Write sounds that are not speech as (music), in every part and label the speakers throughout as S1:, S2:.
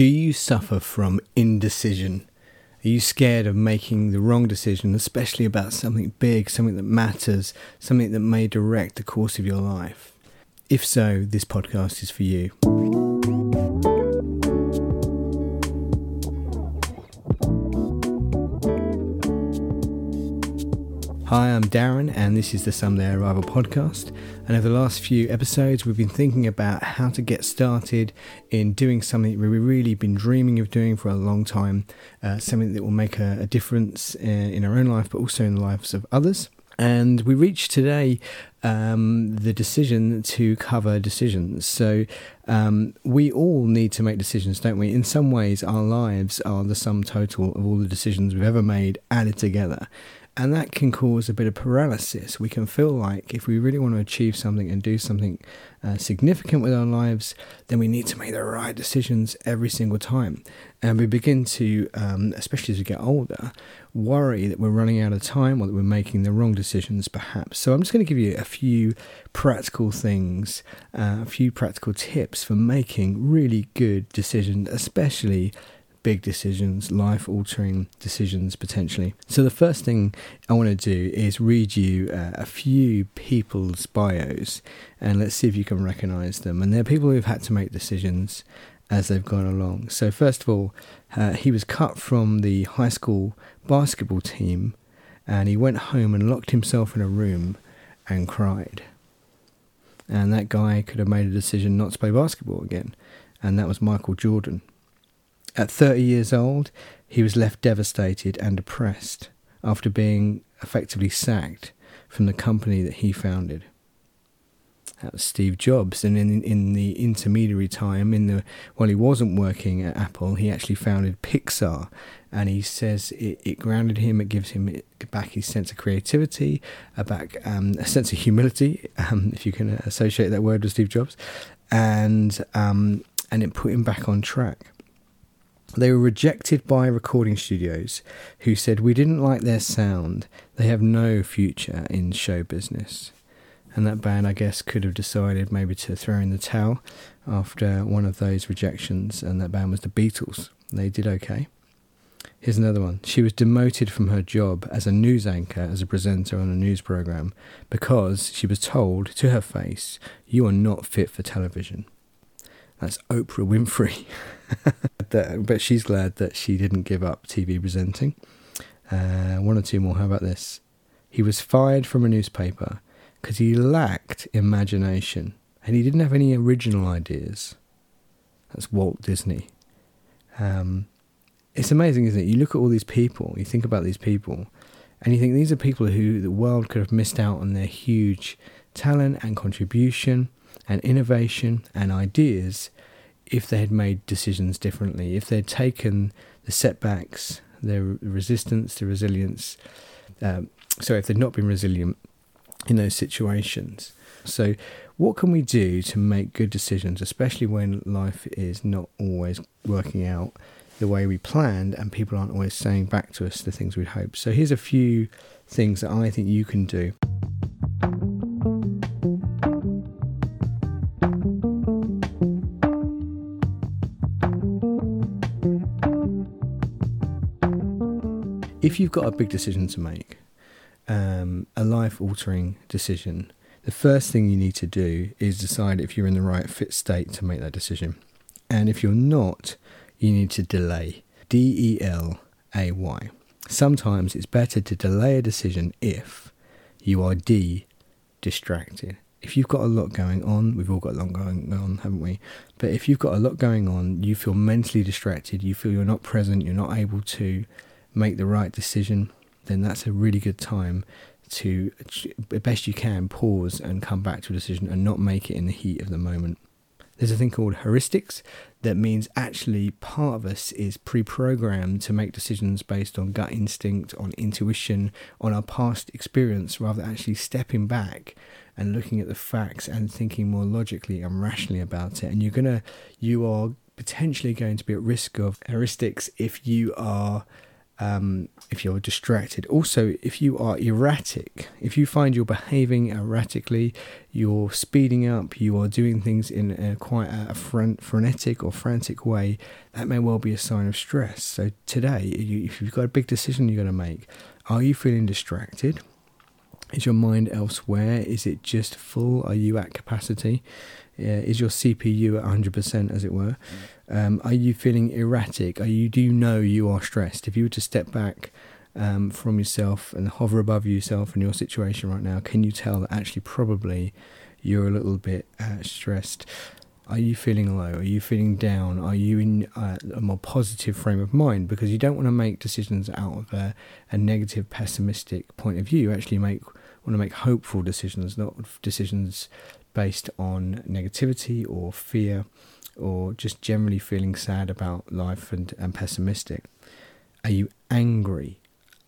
S1: Do you suffer from indecision? Are you scared of making the wrong decision, especially about something big, something that matters, something that may direct the course of your life? If so, this podcast is for you. Hi, I'm Darren, and this is the Someday Arrival podcast. And over the last few episodes, we've been thinking about how to get started in doing something we've really been dreaming of doing for a long time, uh, something that will make a, a difference in, uh, in our own life, but also in the lives of others. And we reached today um, the decision to cover decisions. So um, we all need to make decisions, don't we? In some ways, our lives are the sum total of all the decisions we've ever made added together. And that can cause a bit of paralysis. We can feel like if we really want to achieve something and do something uh, significant with our lives, then we need to make the right decisions every single time. And we begin to, um, especially as we get older, worry that we're running out of time or that we're making the wrong decisions, perhaps. So I'm just going to give you a few practical things, uh, a few practical tips for making really good decisions, especially big decisions, life altering decisions potentially. So, the first thing I want to do is read you uh, a few people's bios and let's see if you can recognize them. And they're people who've had to make decisions as they've gone along. So, first of all, uh, he was cut from the high school basketball team and he went home and locked himself in a room and cried. And that guy could have made a decision not to play basketball again, and that was Michael Jordan. At 30 years old, he was left devastated and depressed after being effectively sacked from the company that he founded. That was Steve Jobs, and in in the intermediary time, in the while he wasn't working at Apple, he actually founded Pixar, and he says it, it grounded him. It gives him back his sense of creativity, back um, a sense of humility, um, if you can associate that word with Steve Jobs, and um, and it put him back on track. They were rejected by recording studios who said, We didn't like their sound. They have no future in show business. And that band, I guess, could have decided maybe to throw in the towel after one of those rejections, and that band was the Beatles. They did okay. Here's another one. She was demoted from her job as a news anchor, as a presenter on a news program, because she was told to her face, You are not fit for television. That's Oprah Winfrey. (laughs) but she's glad that she didn't give up TV presenting. Uh, one or two more. How about this? He was fired from a newspaper because he lacked imagination and he didn't have any original ideas. That's Walt Disney. Um, it's amazing, isn't it? You look at all these people, you think about these people, and you think these are people who the world could have missed out on their huge talent and contribution and innovation and ideas if they had made decisions differently, if they'd taken the setbacks, their resistance, the resilience, um, so if they'd not been resilient in those situations. So, what can we do to make good decisions, especially when life is not always working out the way we planned and people aren't always saying back to us the things we'd hoped? So, here's a few things that I think you can do. If you've got a big decision to make, um, a life altering decision, the first thing you need to do is decide if you're in the right fit state to make that decision. And if you're not, you need to delay. D E L A Y. Sometimes it's better to delay a decision if you are D distracted. If you've got a lot going on, we've all got a lot going on, haven't we? But if you've got a lot going on, you feel mentally distracted, you feel you're not present, you're not able to make the right decision, then that's a really good time to, best you can, pause and come back to a decision and not make it in the heat of the moment. There's a thing called heuristics that means actually part of us is pre programmed to make decisions based on gut instinct, on intuition, on our past experience, rather than actually stepping back and looking at the facts and thinking more logically and rationally about it. And you're gonna, you are potentially going to be at risk of heuristics if you are um, if you're distracted. Also, if you are erratic, if you find you're behaving erratically, you're speeding up, you are doing things in a, quite a frenetic or frantic way, that may well be a sign of stress. So, today, if you've got a big decision you're going to make, are you feeling distracted? Is your mind elsewhere? Is it just full? Are you at capacity? Uh, is your CPU at 100%, as it were? Um, are you feeling erratic? Are you do you know you are stressed? If you were to step back um, from yourself and hover above yourself and your situation right now, can you tell that actually probably you're a little bit uh, stressed? Are you feeling low? Are you feeling down? Are you in uh, a more positive frame of mind? Because you don't want to make decisions out of a, a negative, pessimistic point of view. You actually make want to make hopeful decisions, not decisions based on negativity or fear or just generally feeling sad about life and, and pessimistic? Are you angry?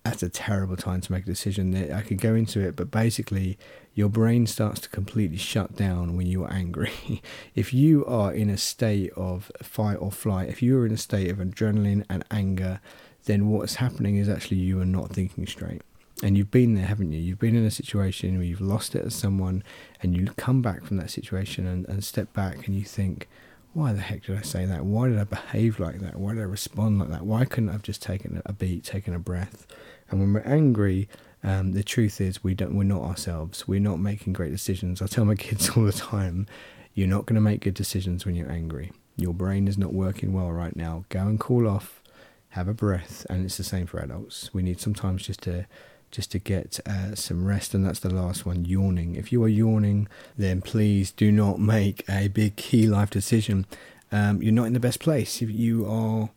S1: That's a terrible time to make a decision. I could go into it, but basically, your brain starts to completely shut down when you are angry. (laughs) if you are in a state of fight or flight, if you are in a state of adrenaline and anger, then what's happening is actually you are not thinking straight. And you've been there, haven't you? You've been in a situation where you've lost it as someone, and you come back from that situation and, and step back and you think, why the heck did I say that? Why did I behave like that? Why did I respond like that? Why couldn't I have just taken a beat, taken a breath? And when we're angry, um, the truth is we don't. We're not ourselves. We're not making great decisions. I tell my (laughs) kids all the time, you're not going to make good decisions when you're angry. Your brain is not working well right now. Go and cool off, have a breath, and it's the same for adults. We need sometimes just to just to get uh, some rest. And that's the last one yawning. If you are yawning, then please do not make a big key life decision. Um, you're not in the best place. If you are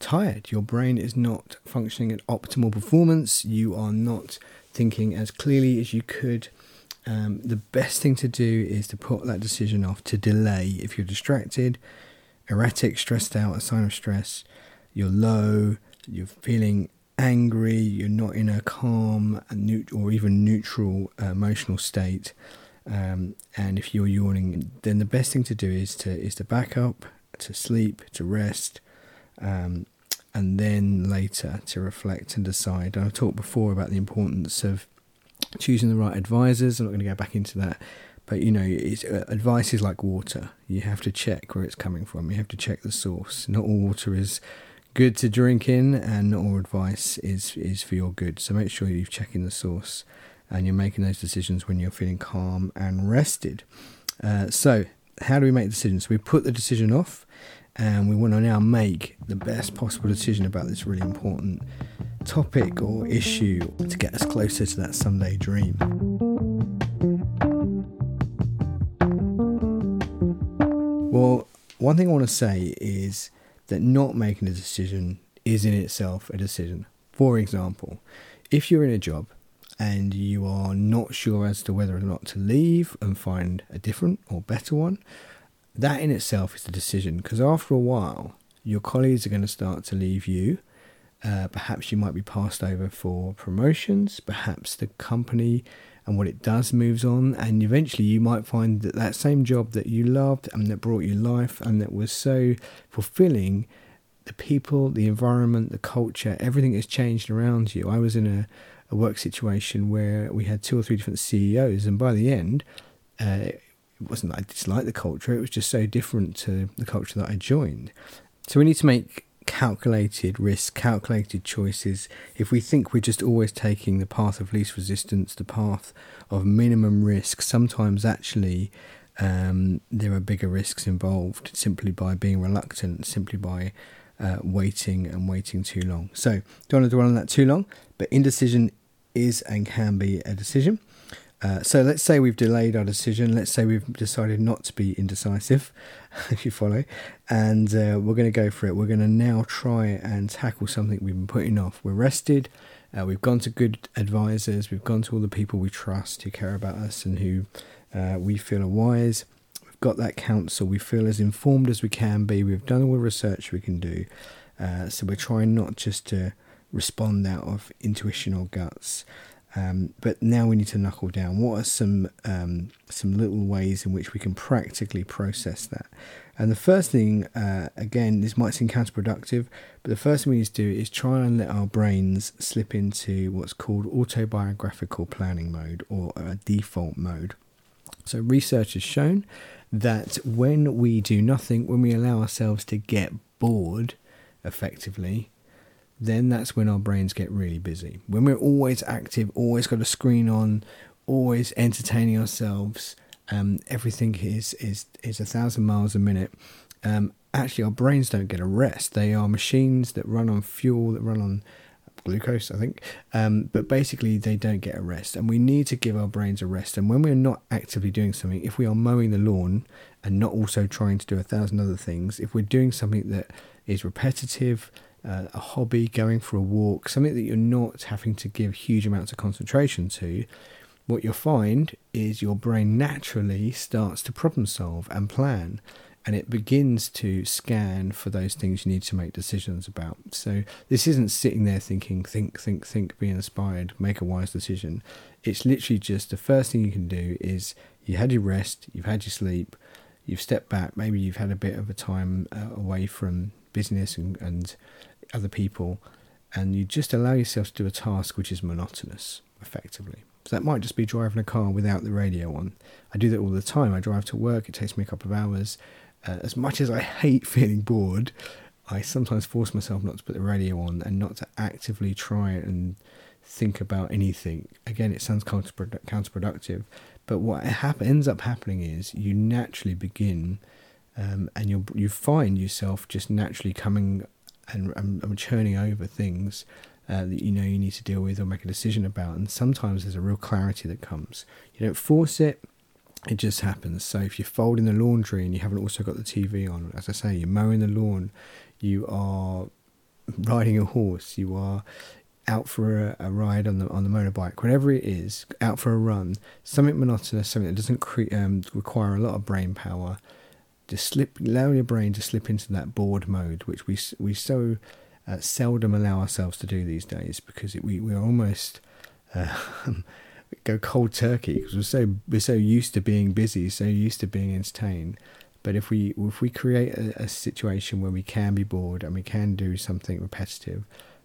S1: tired, your brain is not functioning at optimal performance, you are not thinking as clearly as you could. Um, the best thing to do is to put that decision off, to delay. If you're distracted, erratic, stressed out, a sign of stress, you're low, you're feeling angry, you're not in a calm or even neutral uh, emotional state, um, and if you're yawning, then the best thing to do is to is to back up, to sleep, to rest, um, and then later to reflect and decide. I've talked before about the importance of choosing the right advisors. I'm not going to go back into that. But you know, uh, advice is like water. You have to check where it's coming from. You have to check the source. Not all water is good to drink in, and not all advice is is for your good. So make sure you're checking the source, and you're making those decisions when you're feeling calm and rested. Uh, so how do we make decisions? We put the decision off, and we want to now make the best possible decision about this really important topic or issue to get us closer to that someday dream. Well, one thing I want to say is that not making a decision is in itself a decision. For example, if you're in a job and you are not sure as to whether or not to leave and find a different or better one, that in itself is a decision because after a while, your colleagues are going to start to leave you. Uh, perhaps you might be passed over for promotions, perhaps the company and what it does moves on, and eventually you might find that that same job that you loved and that brought you life and that was so fulfilling, the people, the environment, the culture, everything has changed around you. I was in a, a work situation where we had two or three different CEOs, and by the end, uh, it wasn't that I disliked the culture, it was just so different to the culture that I joined. So we need to make calculated risk, calculated choices, if we think we're just always taking the path of least resistance, the path of minimum risk, sometimes actually um, there are bigger risks involved simply by being reluctant, simply by uh, waiting and waiting too long. So, don't want to dwell on that too long, but indecision is and can be a decision. Uh, so let's say we've delayed our decision. Let's say we've decided not to be indecisive, (laughs) if you follow, and uh, we're going to go for it. We're going to now try and tackle something we've been putting off. We're rested. Uh, we've gone to good advisors. We've gone to all the people we trust who care about us and who uh, we feel are wise. We've got that counsel. We feel as informed as we can be. We've done all the research we can do. Uh, so we're trying not just to respond out of intuition or guts. Um, but now we need to knuckle down. What are some um, some little ways in which we can practically process that? And the first thing, uh, again, this might seem counterproductive, but the first thing we need to do is try and let our brains slip into what's called autobiographical planning mode or a default mode. So, research has shown that when we do nothing, when we allow ourselves to get bored effectively, then that's when our brains get really busy. When we're always active, always got a screen on, always entertaining ourselves, um, everything is is is a thousand miles a minute. Um, actually, our brains don't get a rest. They are machines that run on fuel, that run on glucose, I think. Um, but basically, they don't get a rest, and we need to give our brains a rest. And when we're not actively doing something, if we are mowing the lawn and not also trying to do a thousand other things, if we're doing something that is repetitive, uh, a hobby, going for a walk, something that you're not having to give huge amounts of concentration to, what you'll find is your brain naturally starts to problem solve and plan and it begins to scan for those things you need to make decisions about. So this isn't sitting there thinking, think, think, think, be inspired, make a wise decision. It's literally just the first thing you can do is you had your rest, you've had your sleep, you've stepped back, maybe you've had a bit of a time uh, away from business and, and other people, and you just allow yourself to do a task which is monotonous, effectively. So that might just be driving a car without the radio on. I do that all the time. I drive to work, it takes me a couple of hours. Uh, as much as I hate feeling bored, I sometimes force myself not to put the radio on and not to actively try and think about anything. Again, it sounds counterproductive, but what ends up happening is you naturally begin um, and you you find yourself just naturally coming and, I'm churning over things uh, that you know you need to deal with or make a decision about. And sometimes there's a real clarity that comes. You don't force it, it just happens. So if you're folding the laundry and you haven't also got the TV on, as I say, you're mowing the lawn, you are riding a horse, you are out for a, a, ride on the on the motorbike, whatever it is, out for a run, something monotonous, something that doesn't cre- um, require a lot of brain power. Just slip, allow your brain to slip into that bored mode, which we we so uh, seldom allow ourselves to do these days because it, we we almost uh, (laughs) go cold turkey because we're so we're so used to being busy, so used to being entertained. But if we if we create a, a situation where we can be bored and we can do something repetitive,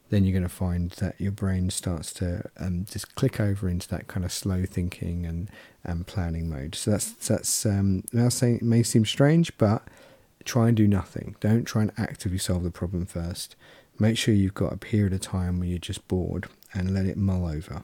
S1: then you're going to find that your brain starts to um, just click over into that kind of slow thinking and, and planning mode. So that's that's um, now saying it may seem strange, but try and do nothing. Don't try and actively solve the problem first. Make sure you've got a period of time where you're just bored and let it mull over.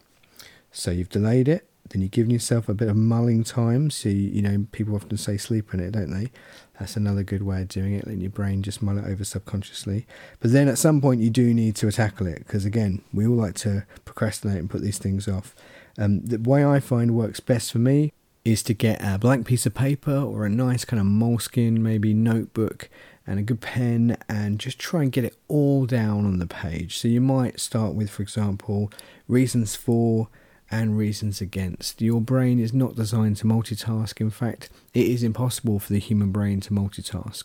S1: So you've delayed it, then you're giving yourself a bit of mulling time. So, you, you know, people often say sleep in it, don't they? That's another good way of doing it, letting your brain just mull it over subconsciously. But then at some point, you do need to tackle it because, again, we all like to procrastinate and put these things off. Um, the way I find works best for me is to get a blank piece of paper or a nice kind of Moleskine, maybe notebook, and a good pen and just try and get it all down on the page. So you might start with, for example, reasons for and reasons against. Your brain is not designed to multitask. In fact, it is impossible for the human brain to multitask.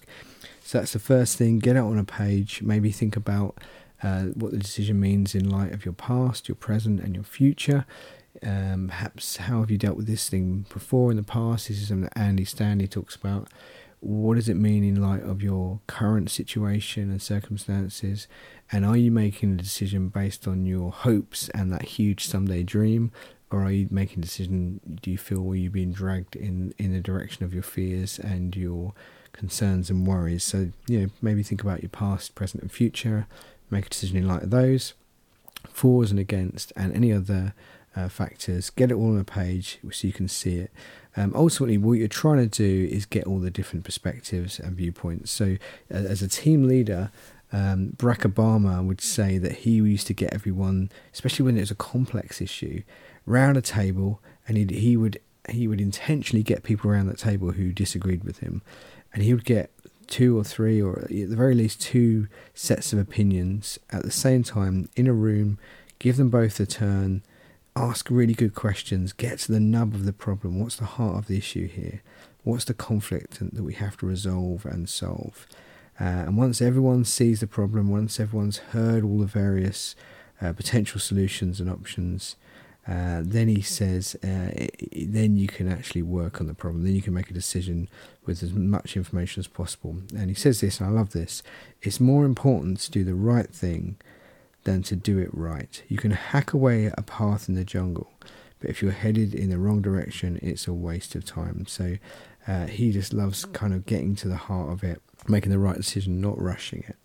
S1: So that's the first thing. Get out on a page. Maybe think about uh, what the decision means in light of your past, your present, and your future. Um, perhaps how have you dealt with this thing before in the past? This is something that Andy Stanley talks about what does it mean in light of your current situation and circumstances? And are you making a decision based on your hopes and that huge someday dream? Or are you making a decision, do you feel, are you're being dragged in, in the direction of your fears and your concerns and worries? So, you know, maybe think about your past, present, and future, make a decision in light of those, fors and against, and any other uh, factors. Get it all on a page so you can see it. Um, ultimately, what you're trying to do is get all the different perspectives and viewpoints. So, uh, as a team leader, um, Barack Obama would say that he used to get everyone, especially when it was a complex issue, round a table, and he would he would intentionally get people around that table who disagreed with him, and he would get two or three, or at the very least two sets of opinions at the same time in a room, give them both a turn, ask really good questions, get to the nub of the problem. What's the heart of the issue here? What's the conflict that we have to resolve and solve? Uh, and once everyone sees the problem, once everyone's heard all the various uh, potential solutions and options, uh, then he says, uh, then you can actually work on the problem. Then you can make a decision with as much information as possible. And he says this, and I love this it's more important to do the right thing than to do it right. You can hack away a path in the jungle, but if you're headed in the wrong direction, it's a waste of time. So uh, he just loves kind of getting to the heart of it, making the right decision, not rushing it.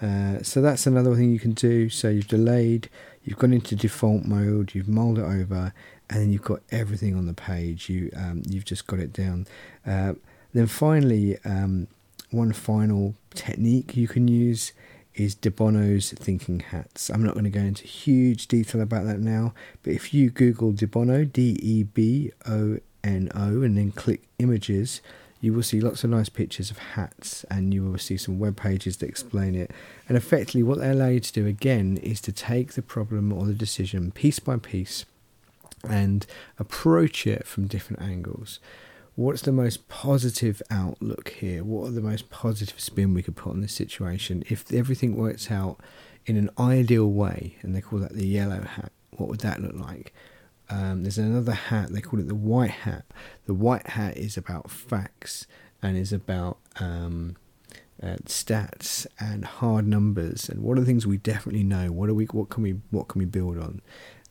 S1: Uh, so that's another thing you can do. So you've delayed, you've gone into default mode, you've mulled it over, and then you've got everything on the page. You um, you've just got it down. Uh, then finally, um, one final technique you can use is De Bono's thinking hats. I'm not going to go into huge detail about that now, but if you Google De Bono, D E B O N O, and then click images, you will see lots of nice pictures of hats and you will see some web pages that explain it. And effectively, what they allow you to do again is to take the problem or the decision piece by piece and approach it from different angles. What's the most positive outlook here? What are the most positive spin we could put on this situation? If everything works out in an ideal way, and they call that the yellow hat, what would that look like? Um, there's another hat, they call it the white hat. The white hat is about facts and is about um, uh, stats and hard numbers and what are the things we definitely know. What are we? What can we? What can we build on?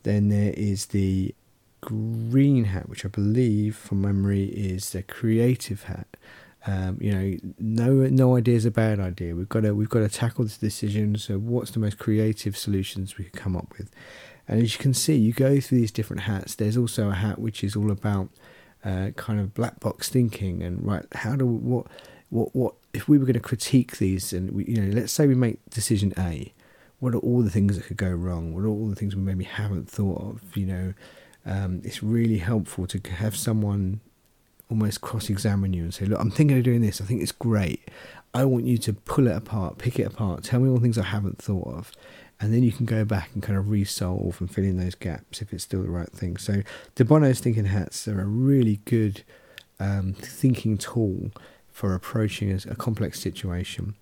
S1: Then there is the green hat, which I believe from memory is the creative hat. Um, you know, no no idea is a bad idea. We've got to we've got to tackle this decision. So, what's the most creative solutions we could come up with? And as you can see, you go through these different hats. There's also a hat which is all about uh, kind of black box thinking and right. How do what what what if we were going to critique these and we, you know, let's say we make decision A. What are all the things that could go wrong? What are all the things we maybe haven't thought of? You know, um, it's really helpful to have someone almost cross-examine you and say, "Look, I'm thinking of doing this. I think it's great. I want you to pull it apart, pick it apart, tell me all the things I haven't thought of." And then you can go back and kind of resolve and fill in those gaps if it's still the right thing. So De Bono's thinking hats are a really good um, thinking tool for approaching a, a complex situation.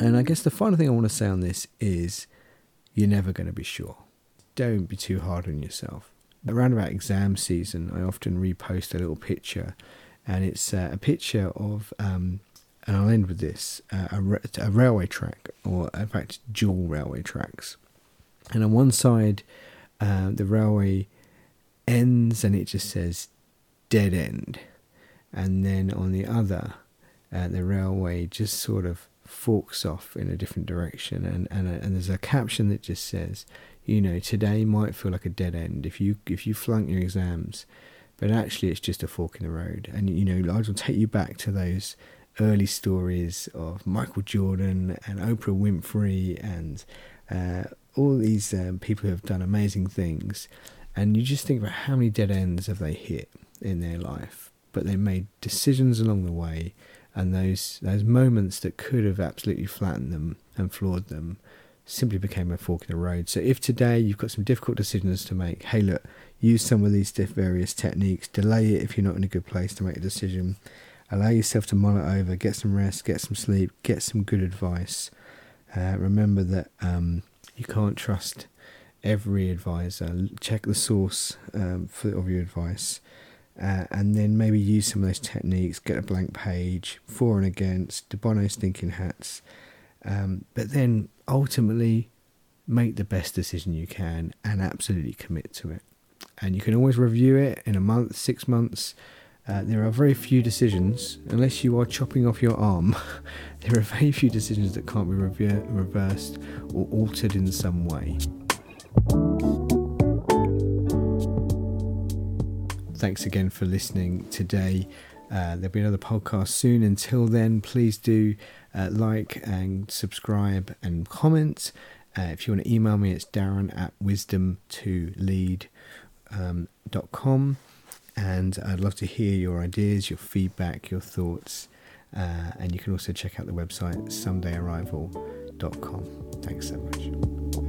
S1: And I guess the final thing I want to say on this is you're never going to be sure don't be too hard on yourself. Around about exam season, I often repost a little picture, and it's uh, a picture of, um, and I'll end with this uh, a, a railway track, or in fact, dual railway tracks. And on one side, uh, the railway ends and it just says dead end. And then on the other, uh, the railway just sort of forks off in a different direction. And, and, and there's a caption that just says, you know today might feel like a dead end if you if you flunk your exams but actually it's just a fork in the road. And you know I will take you back to those early stories of Michael Jordan and Oprah Winfrey and uh, all these um, people who have done amazing things. And you just think about how many dead ends have they hit in their life but they made decisions along the way and those those moments that could have absolutely flattened them and floored them simply became a fork in the road. So if today you've got some difficult decisions to make, hey look, use some of these various techniques, delay it if you're not in a good place to make a decision, allow yourself to mull it over, get some rest, get some sleep, get some good advice. Uh, remember that um, you can't trust every advisor. Check the source um, for, of your advice. Uh, and then maybe use some of those techniques, get a blank page, for and against, De Bono's thinking hats, um, but then ultimately make the best decision you can and absolutely commit to it. And you can always review it in a month, six months. Uh, there are very few decisions, unless you are chopping off your arm, (laughs) there are very few decisions that can't be rever- reversed or altered in some way. Thanks again for listening today. Uh, there'll be another podcast soon. Until then, please do uh, like and subscribe and comment. Uh, if you want to email me, it's darren at wisdom2lead.com. Um, and I'd love to hear your ideas, your feedback, your thoughts. Uh, and you can also check out the website somedayarrival.com. Thanks so much.